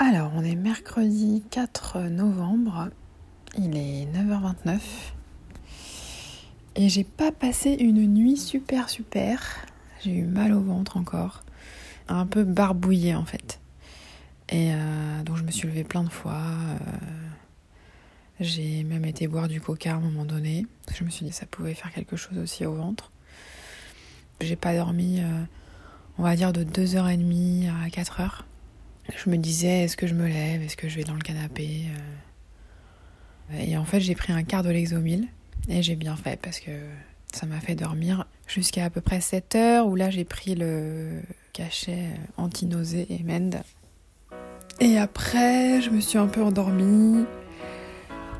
Alors, on est mercredi 4 novembre. Il est 9h29. Et j'ai pas passé une nuit super super. J'ai eu mal au ventre encore. Un peu barbouillé en fait. Et euh, donc je me suis levée plein de fois. Euh, j'ai même été boire du coca à un moment donné. Je me suis dit que ça pouvait faire quelque chose aussi au ventre. J'ai pas dormi, euh, on va dire, de 2h30 à 4h. Je me disais, est-ce que je me lève? Est-ce que je vais dans le canapé? Et en fait, j'ai pris un quart de l'exomile. Et j'ai bien fait parce que ça m'a fait dormir jusqu'à à peu près 7 heures où là j'ai pris le cachet anti-nausée et mend. Et après, je me suis un peu endormie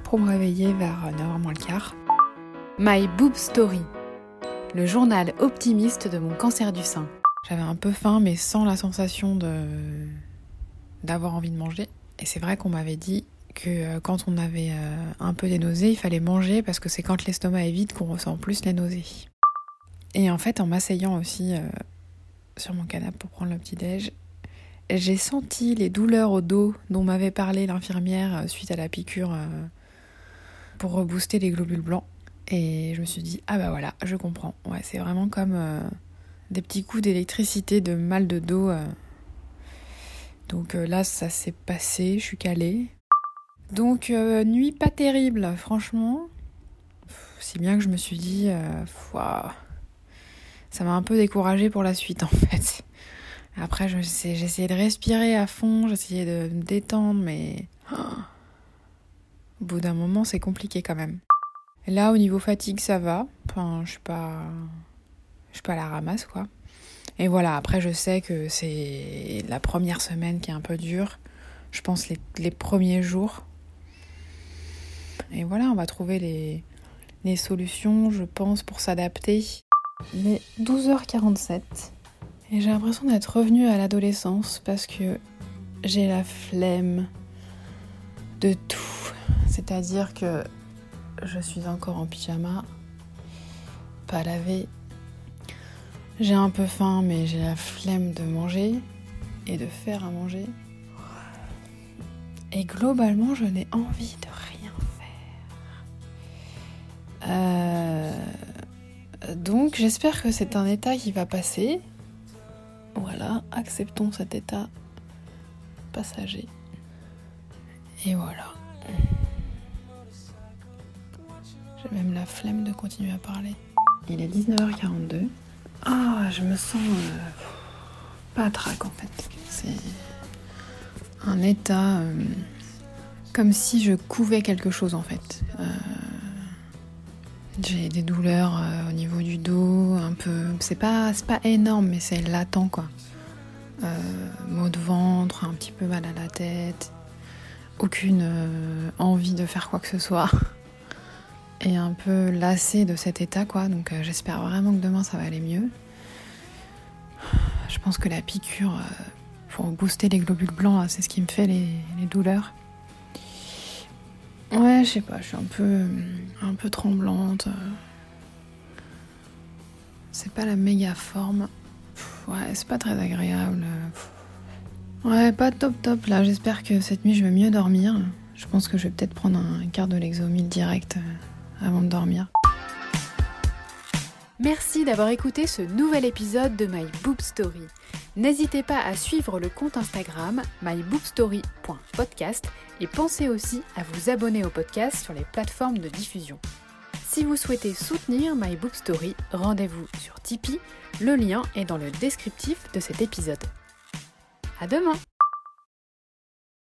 pour me réveiller vers 9h moins le quart. My Boob Story, le journal optimiste de mon cancer du sein. J'avais un peu faim, mais sans la sensation de d'avoir envie de manger. Et c'est vrai qu'on m'avait dit que euh, quand on avait euh, un peu des nausées, il fallait manger parce que c'est quand l'estomac est vide qu'on ressent plus les nausées. Et en fait, en m'asseyant aussi euh, sur mon canapé pour prendre le petit-déj, j'ai senti les douleurs au dos dont m'avait parlé l'infirmière suite à la piqûre pour rebooster les globules blancs. Et je me suis dit, ah bah voilà, je comprends. Ouais, c'est vraiment comme des petits coups d'électricité, de mal de dos. Donc là, ça s'est passé, je suis calée. Donc, euh, nuit pas terrible, franchement. Si bien que je me suis dit, euh, ça m'a un peu découragée pour la suite en fait. Après, essayé de respirer à fond, j'essayais de me détendre, mais au bout d'un moment, c'est compliqué quand même. là, au niveau fatigue, ça va. Enfin, je suis pas, je suis pas à la ramasse quoi. Et voilà. Après, je sais que c'est la première semaine qui est un peu dure. Je pense les, les premiers jours et voilà, on va trouver les, les solutions, je pense, pour s'adapter. Il est 12h47 et j'ai l'impression d'être revenue à l'adolescence parce que j'ai la flemme de tout. C'est-à-dire que je suis encore en pyjama, pas lavé. J'ai un peu faim, mais j'ai la flemme de manger et de faire à manger. Et globalement, je n'ai envie de euh, donc j'espère que c'est un état qui va passer. Voilà, acceptons cet état passager. Et voilà. J'ai même la flemme de continuer à parler. Il est 19h42. Ah, je me sens euh, pas trac en fait. C'est un état euh, comme si je couvais quelque chose en fait. J'ai des douleurs euh, au niveau du dos, un peu. C'est pas, pas énorme, mais c'est latent quoi. Euh, maux de ventre, un petit peu mal à la tête, aucune euh, envie de faire quoi que ce soit. Et un peu lassée de cet état quoi. Donc j'espère vraiment que demain ça va aller mieux. Je pense que la piqûre pour booster les globules blancs, c'est ce qui me fait les douleurs. Ouais, je sais pas, je suis un peu, un peu tremblante. C'est pas la méga forme. ouais, c'est pas très agréable. Ouais, pas top top là. J'espère que cette nuit je vais mieux dormir. Je pense que je vais peut-être prendre un quart de l'exomile direct euh, avant de dormir. Merci d'avoir écouté ce nouvel épisode de My Boob Story. N'hésitez pas à suivre le compte Instagram myboobstory.podcast et pensez aussi à vous abonner au podcast sur les plateformes de diffusion. Si vous souhaitez soutenir My Book Story, rendez-vous sur Tipeee, le lien est dans le descriptif de cet épisode. À demain!